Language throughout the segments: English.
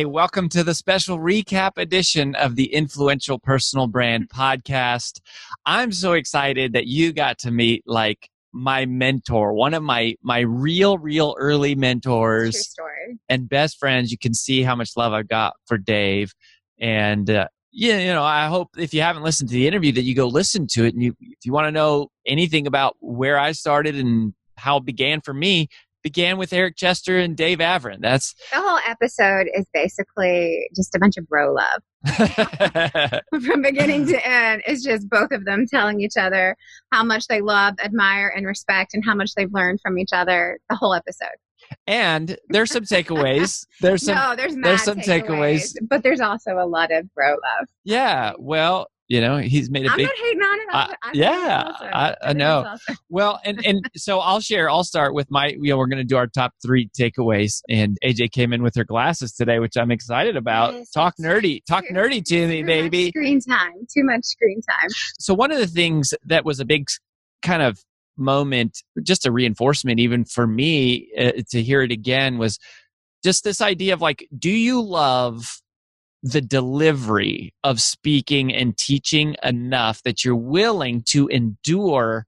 Hey, welcome to the special recap edition of the Influential Personal Brand podcast. I'm so excited that you got to meet like my mentor, one of my my real real early mentors and best friends. You can see how much love I've got for Dave and uh, yeah, you know, I hope if you haven't listened to the interview that you go listen to it and you if you want to know anything about where I started and how it began for me, began with Eric Chester and Dave Avrin. That's the whole episode is basically just a bunch of bro love. From beginning to end, it's just both of them telling each other how much they love, admire, and respect, and how much they've learned from each other the whole episode. And there's some takeaways. There's some no, there's, there's some takeaways, takeaways, but there's also a lot of bro love. Yeah, well, you know he's made a I'm big not hating on it. I, uh, I yeah. I, I know awesome. well and and so i'll share i'll start with my you know we're going to do our top three takeaways and aj came in with her glasses today which i'm excited about Yes, talk nerdy talk too- nerdy to me baby screen time. Too much screen time. so one of the things that was a big kind of moment just a reinforcement even for me uh, to hear it again was just this idea of like do you love the delivery of speaking and teaching enough that you're willing to endure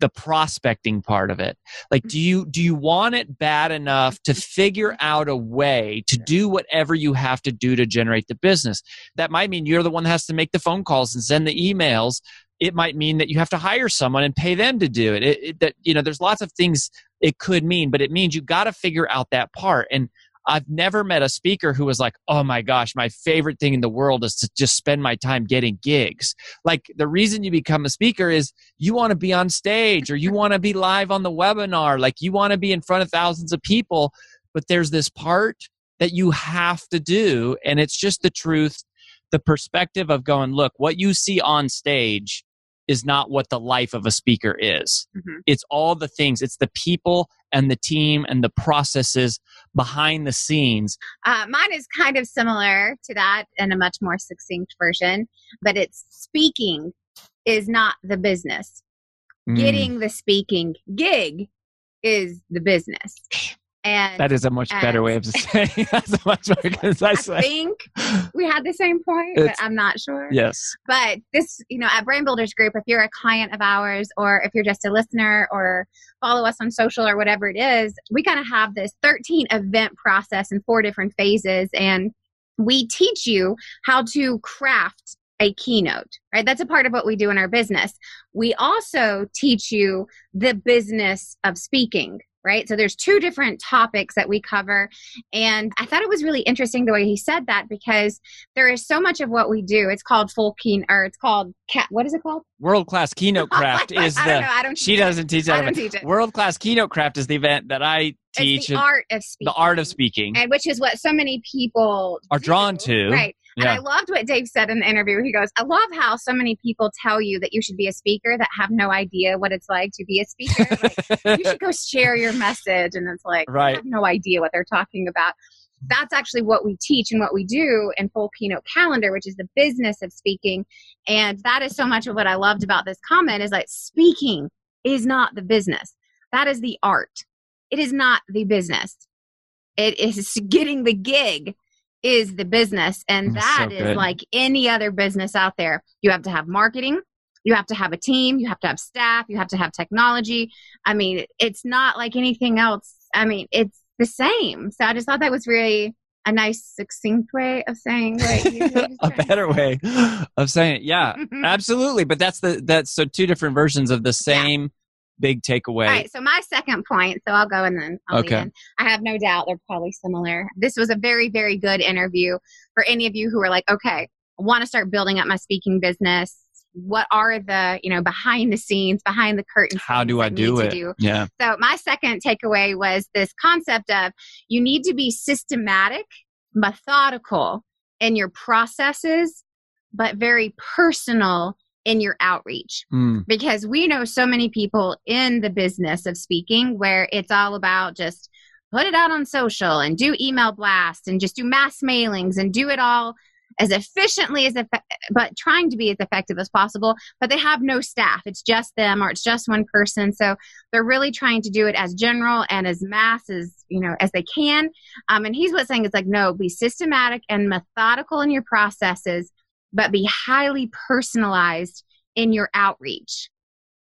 the prospecting part of it. Like do you do you want it bad enough to figure out a way to do whatever you have to do to generate the business? That might mean you're the one that has to make the phone calls and send the emails. It might mean that you have to hire someone and pay them to do it, it, it that you know there's lots of things it could mean but it means you got to figure out that part. And I've never met a speaker who was like, oh my gosh, my favorite thing in the world is to just spend my time getting gigs. Like the reason you become a speaker is you want to be on stage or you want to be live on the webinar, like you want to be in front of thousands of people. But there's this part that you have to do, and it's just the truth, the perspective of going, look, what you see on stage is not what the life of a speaker is. Mhm. It's all the things, it's the people and the team and the processes behind the scenes. Uh, mine is kind of similar to that in a much more succinct version, but it's speaking is not the business. Mm, Getting the speaking gig is the business. And that is a much better way of saying that's a much more concise I think we had the same point, but I'm not sure. Yes. But this, you know, at Brand Builders Group, if you're a client of ours or if you're just a listener or follow us on social or whatever it is, we kind of have this 13 event process in four different phases. And we teach you how to craft a keynote, right? That's a part of what we do in our business. We also teach you the business of speaking, right? So there's two different topics that we cover. And I thought it was really interesting the way he said that because there is so much of what we do. It's called full keen or it's called cat what is it called? World class keynote craft is the I don't know. I don't she doesn't teach I that. don't teach it. World class keynote craft is the event that I teach It's the art of speaking. the art of speaking. and which is what so many people Are do, drawn to. Right. And I loved what Dave said in the interview. He goes, I love how so many people tell you that you should be a speaker that have no idea what it's like to be a speaker. Like, you should go share your message. And it's like, I Right. have no idea what they're talking about. That's actually what we teach and what we do in Full Keynote Calendar, which is the business of speaking. And that is so much of what I loved about this comment is like speaking is not the business. That is the art. It is not the business. It is getting the gig is the business. And mm, That's that so is good. like any other business out there. You have to have marketing, you have to have a team, you have to have staff, you have to have technology. I mean, it's not like anything else. I mean, it's the same. So I just thought that was really a nice, succinct way of saying what you were just a better way of saying it. Yeah, absolutely. But that's the that's so two different versions of the same big takeaway. All right, so my second point, so I'll go and then I'll Okay. I have no doubt they're probably similar. This was a very, very good interview for any of you who are like, okay, I want to start building up my speaking business. What are the, you know, behind the scenes, behind the curtain? How do I do it? do? Yeah. So my second takeaway was this concept of you need to be systematic, methodical in your processes, but very personal in your outreach. Mm, because we know so many people in the business of speaking where it's all about just put it out on social and do email blasts and just do mass mailings and do it all as efficiently as effe- but trying to be as effective as possible. But they have no staff. It's just them or it's just one person. So they're really trying to do it as general and as mass as you know as they can. Um, and he's what's saying it's like no be systematic and methodical in your processes but be highly personalized in your outreach.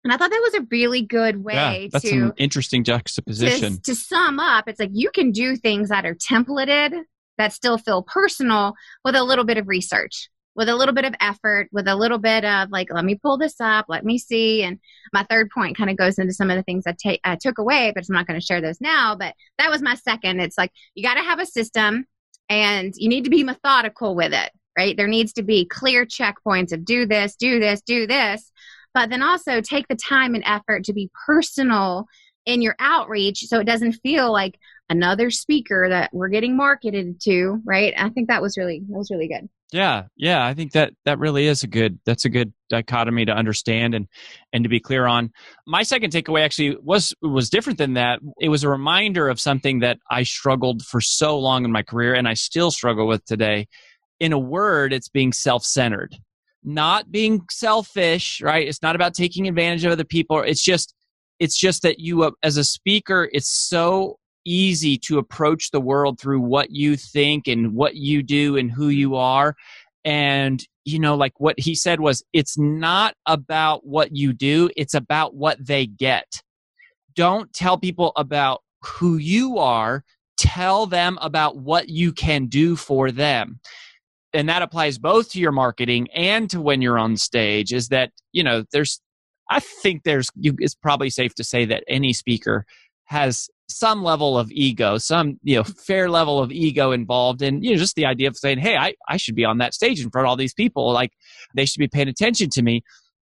And I thought that was a really good way yeah, that's to, an interesting juxtaposition. to to sum up. It's like you can do things that are templated that still feel personal with a little bit of research, with a little bit of effort, with a little bit of like, let me pull this up, let me see. And my third point kind of goes into some of the things I, ta- I took away, but I'm not going to share those now. But that was my second. It's like you got to have a system and you need to be methodical with it, right? There needs to be clear checkpoints of do this, do this, do this. But then also take the time and effort to be personal in your outreach so it doesn't feel like another speaker that we're getting marketed to, right? I think that was really that was really good. Yeah, yeah, I think that that really is a good that's a good dichotomy to understand and and to be clear on. My second takeaway actually was was different than that. It was a reminder of something that I struggled for so long in my career and I still struggle with today. In a word, it's being self-centered. Not being selfish, right? It's not about taking advantage of other people. It's just it's just that you uh, as a speaker, it's so easy to approach the world through what you think and what you do and who you are and you know like what he said was it's not about what you do it's about what they get don't tell people about who you are tell them about what you can do for them and that applies both to your marketing and to when you're on stage is that you know there's i think there's you, it's probably safe to say that any speaker has some level of ego some you know fair level of ego involved in you know just the idea of saying hey i, I should be on that stage in front of all these people like they should be paying attention to me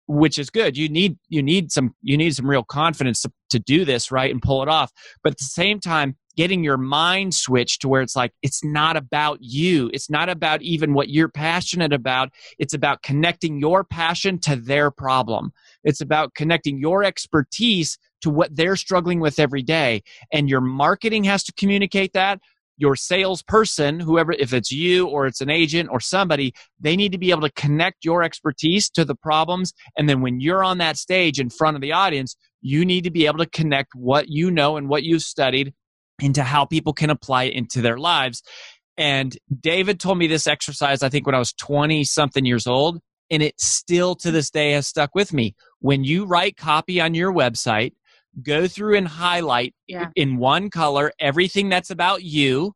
which is good. You need you need some you need some real confidence to, to do this right and pull it off. But at the same time getting your mind switched to where it's like it's not about you. It's not about even what you're passionate about. It's about connecting your passion to their problem. It's about connecting your expertise to what they're struggling with every day. And your marketing has to communicate that. Your salesperson whoever if it's you or it's an agent or somebody they need to be able to connect your expertise to the problems. And then when you're on that stage in front of the audience you need to be able to connect what you know and what you've studied into how people can apply it into their lives. And david told me this exercise i think when i was 20 something years old and it still to this day has stuck with me. When you write copy on your website go through and highlight Yeah. in one color everything that's about you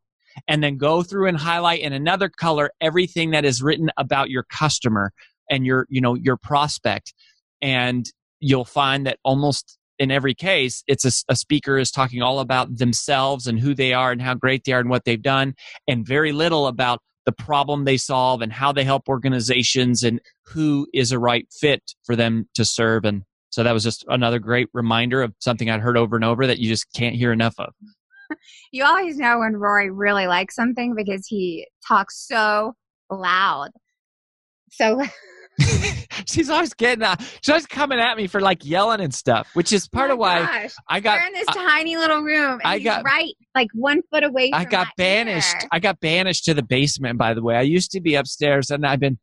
and then go through and highlight in another color everything that is written about your customer and your you know your prospect. And you'll find that almost in every case, it's a, a speaker is talking all about themselves and who they are and how great they are and what they've done, and very little about the problem they solve and how they help organizations and who is a right fit for them to serve. And so that was just another great reminder of something I'd heard over and over that you just can't hear enough of. You always know when Rory really likes something because he talks so loud. So she's always getting uh, she's always coming at me for like yelling and stuff which is part Oh of why gosh, i got we're in this tiny little room. And I got- right like one foot away. I got banished. ear. I got banished to the basement. By the way, I used to be upstairs, and I've been.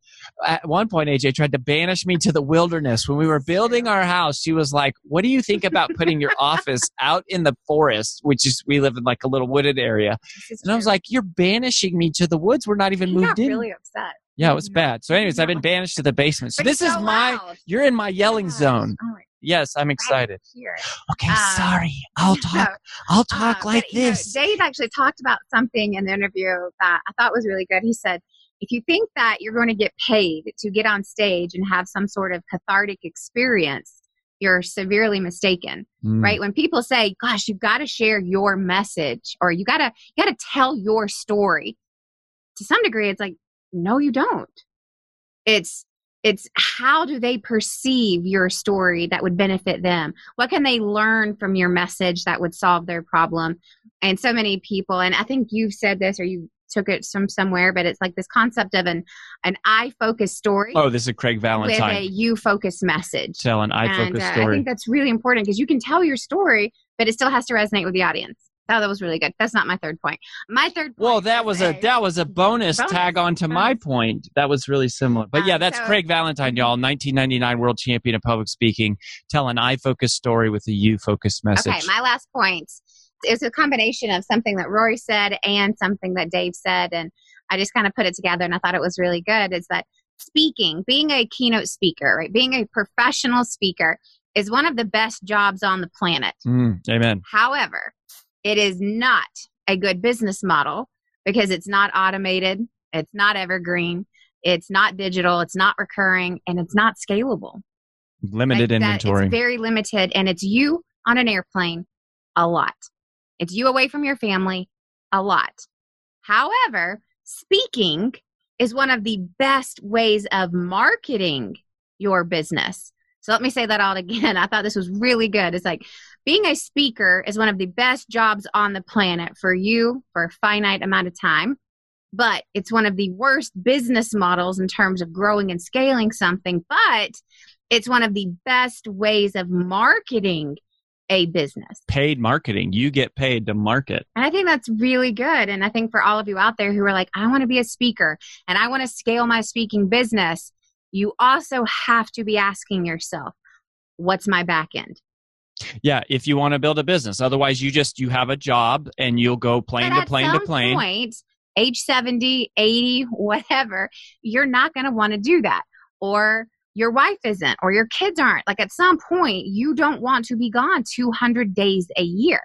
At one point, AJ tried to banish me to the wilderness when we were building our house. She was like, "What do you think about putting your office out in the forest, which is we live in like a little wooded area?" And I was like, "You're banishing me to the woods. We're not even he moved got in." really upset. Yeah, it was bad. So, anyways, I've been banished to the basement. So this is my. loud. You're in my yelling zone. Oh my Yes, I'm excited. Okay, Um, sorry. I'll talk. I'll talk Uh, like but, you know, this. Dave actually talked about something in the interview that I thought was really good. He said, if you think that you're going to get paid to get on stage and have some sort of cathartic experience, you're severely mistaken. Mm. Right? When people say, "Gosh, you've got to share your message or you got to you got to tell your story." To some degree, it's like, "No, you don't." It's it's how do they perceive your story that would benefit them? What can they learn from your message that would solve their problem? And so many people and i think you've said this or you took it from somewhere but it's like this concept of an an i focused story Oh, this is Craig valentine. with a you focus message. Tell an I and focus uh, i think that's really important because you can tell your story but it still has to resonate with the audience oh that was really good that's not my third point my third point Well, that was a that was a bonus, Bonus, tag on to my point. That was really similar. But yeah, Um, that's so- Craig Valentine, y'all, 1999 world champion of public speaking. Tell an I focus story with a you focused message. Okay, my last point is a combination of something that Rory said and something that Dave said, and I just kind of put it together, and I thought it was really good. Is that speaking, being a keynote speaker, right, being a professional speaker, is one of the best jobs on the planet. Mm, amen. However, it is not a good business model because it's not automated, it's not evergreen, it's not digital, it's not recurring, and it's not scalable. Limited Like inventory. It's very limited, and it's you on an airplane a lot. It's you away from your family a lot. However, speaking is one of the best ways of marketing your business. So let me say that all again. I thought this was really good. It's like being a speaker is one of the best jobs on the planet for you for a finite amount of time. But it's one of the worst business models in terms of growing and scaling something. But it's one of the best ways of marketing a business. paid marketing. You get paid to market. And I think that's really good. And I think for all of you out there who are like, I want to be a speaker and I want to scale my speaking business, you also have to be asking yourself, what's my back end? Yeah, if you want to build a business. Otherwise, you just you have a job and you'll go plane but to plane to plane. point, age 70, 80, whatever, you're not going to want to do that. Or your wife isn't, or your kids aren't. Like at some point, you don't want to be gone 200 days a year.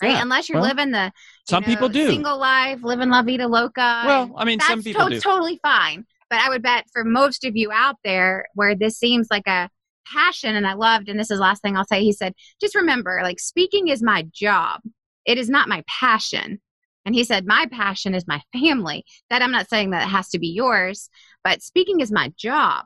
Right? Yeah, Unless you're well, living the you Some know, people do. single life, living la vida loca. Well, I mean, some people to- do. totally fine. But I would bet for most of you out there where this seems like a passion, and I loved, and this is last thing I'll say. He said, just remember, like speaking is my job. It is not my passion. And he said, my passion is my family. That I'm not saying that it has to be yours, but speaking is my job.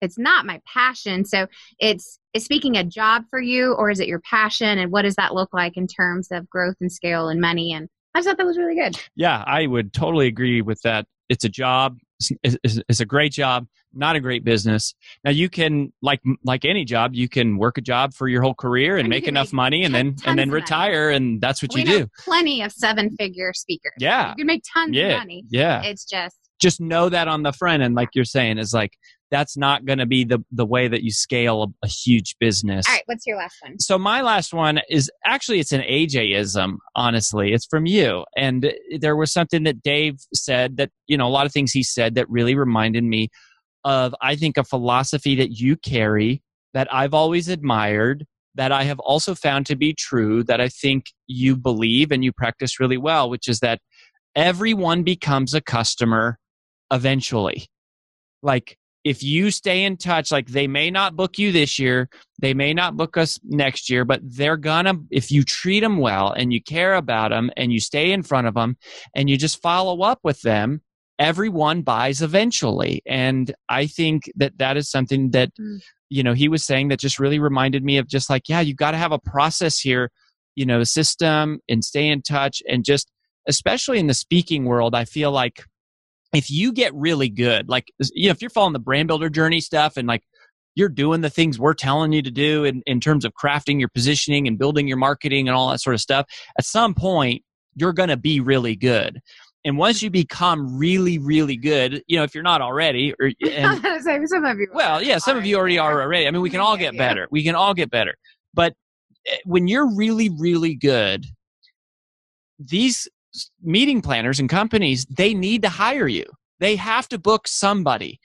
It's not my passion. So it's is speaking a job for you or is it your passion? And what does that look like in terms of growth and scale and money? And I just thought that was really good. Yeah, I would totally agree with that. It's a job. It's, it's, it's a great job, not a great business. Now you can, like like any job, you can work a job for your whole career and, And make enough make money, and then and then retire, and that's what we you do. plenty of seven figure speakers. Yeah. You can make tons Yeah. of money. Yeah, It's just just know that on the front end, like you're saying, is like that's not going to be the the way that you scale a, a huge business. all right, what's your last one? so my last one is actually it's an AJism. Honestly, it's from you, and there was something that Dave said that you know a lot of things he said that really reminded me of I think a philosophy that you carry that I've always admired that I have also found to be true that I think you believe and you practice really well, which is that everyone becomes a customer eventually. Like if you stay in touch, like they may not book you this year, they may not book us next year, but they're gonna, if you treat them well and you care about them and you stay in front of them and you just follow up with them, everyone buys eventually. And I think that that is something that, mm. you know, he was saying that just really reminded me of just like, yeah, you got to have a process here, you know, system and stay in touch and just, especially in the speaking world, I feel like if you get really good, like you know, if you're following the brand builder journey stuff and like you're doing the things we're telling you to do in, in terms of crafting your positioning and building your marketing and all that sort of stuff, at some point you're going to be really good. And once you become really, really good, you know, if you're not already, or and, some of you, well, yeah, some of you already are already. I mean, we can all get better. We can all get better. But eh, when you're really, really good, these meeting planners and companies, they need to hire you. They have to book somebody.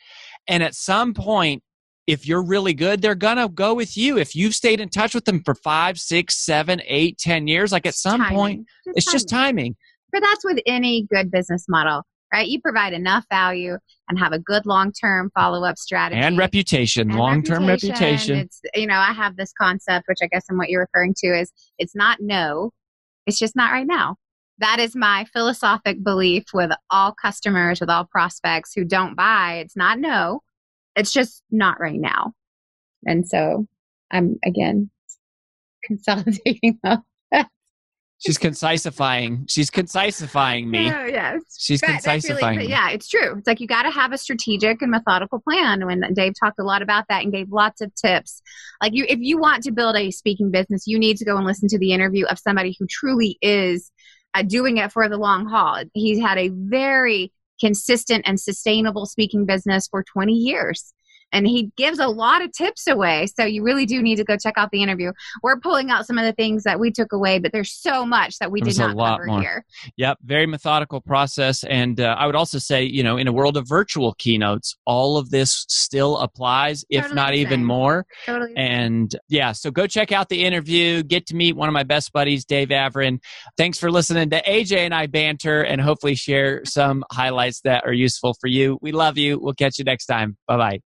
And at some point, if you're really good, they're gonna go with you. If you've stayed in touch with them for five, six, seven, eight, ten years, like at some timing. point, just it's timing. just timing. But that's with any good business model, right? You provide enough value and have a good long-term follow-up strategy and reputation, and long-term reputation. reputation. It's you know, I have this concept, which I guess and what you're referring to is it's not no, it's just not right now that is my philosophic belief with all customers, with all prospects who don't buy. It's not no, it's just not right now. And so I'm again consolidating She's concisifying. She's concisifying me. Oh, yes. She's but concisifying. Really, yeah, it's true. It's like you got to have a strategic and methodical plan. When Dave talked a lot about that and gave lots of tips. Like you, if you want to build a speaking business, you need to go and listen to the interview of somebody who truly is uh, doing it for the long haul. He's had a very consistent and sustainable speaking business for 20 years and he gives a lot of tips away. So you really do need to go check out the interview. We're pulling out some of the things that we took away, but there's so much that we there's did not cover more. here. Yep, very methodical process. And uh, I would also say, you know, in a world of virtual keynotes, all of this still applies, totally if not even more. Totally. And yeah, so go check out the interview. Get to meet one of my best buddies, Dave Avrin. Thanks for listening to AJ and I banter and hopefully share some highlights that are useful for you. We love you. We'll catch you next time. Bye bye.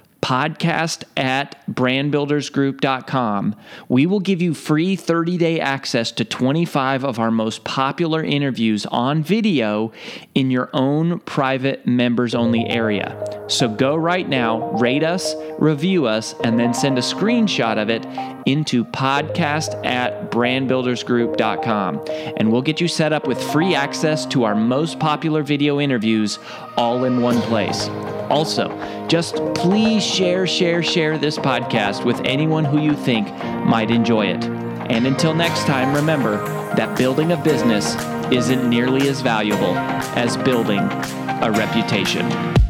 podcast at brandbuildersgroup.com. We will give you free 30 day access to 25 of our most popular interviews on video in your own private members only area. So go right now, rate us, review us, and then send a screenshot of it into podcast at brandbuildersgroup.com. And we'll get you set up with free access to our most popular video interviews all in one place. Also, just please share, share, share this podcast with anyone who you think might enjoy it. And until next time, remember that building a business isn't nearly as valuable as building a reputation.